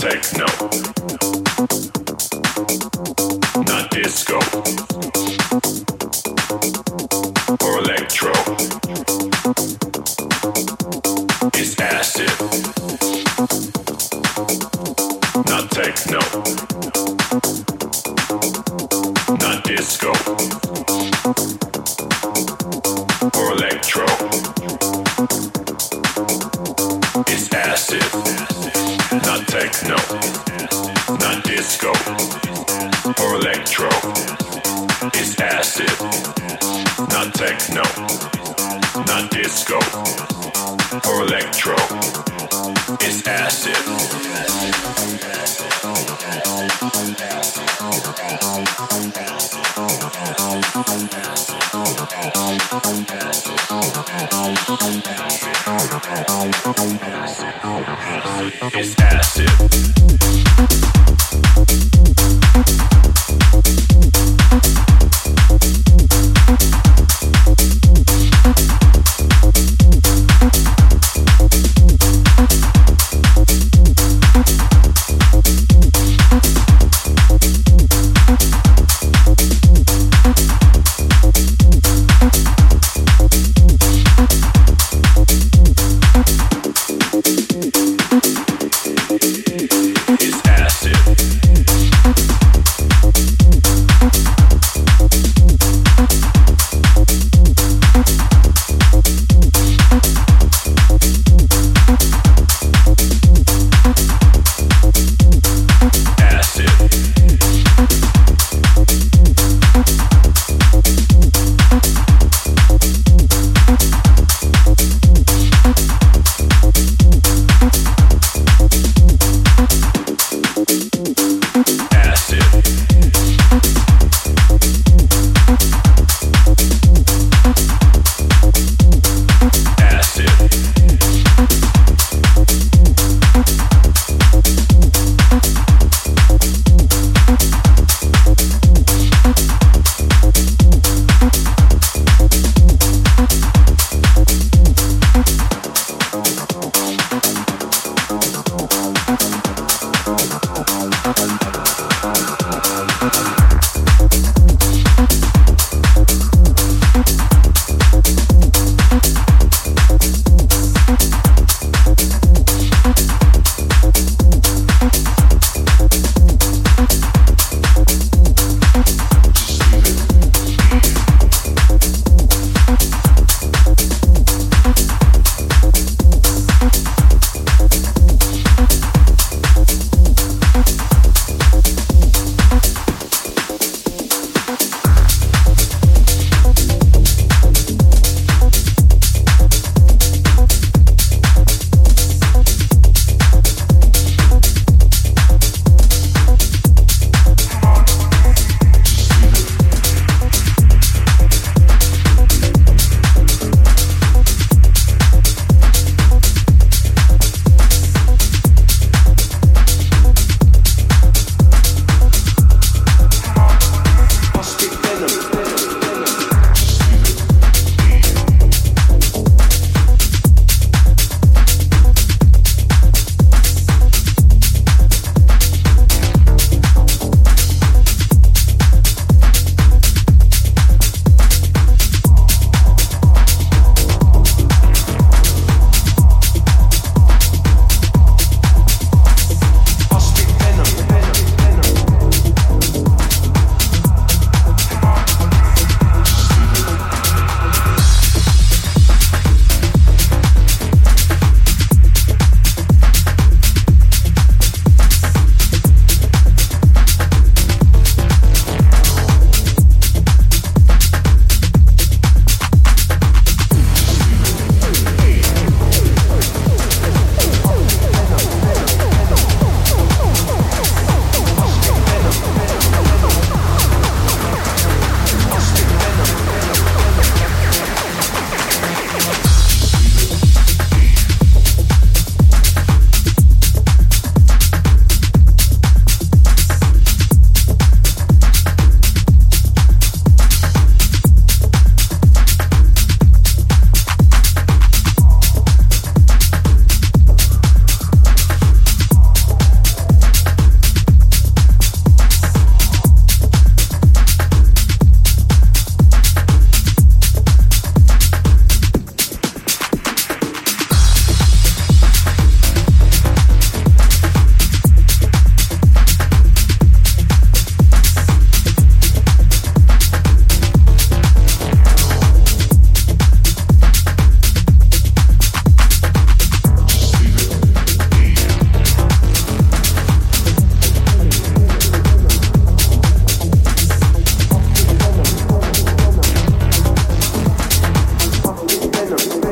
It's acid. Later.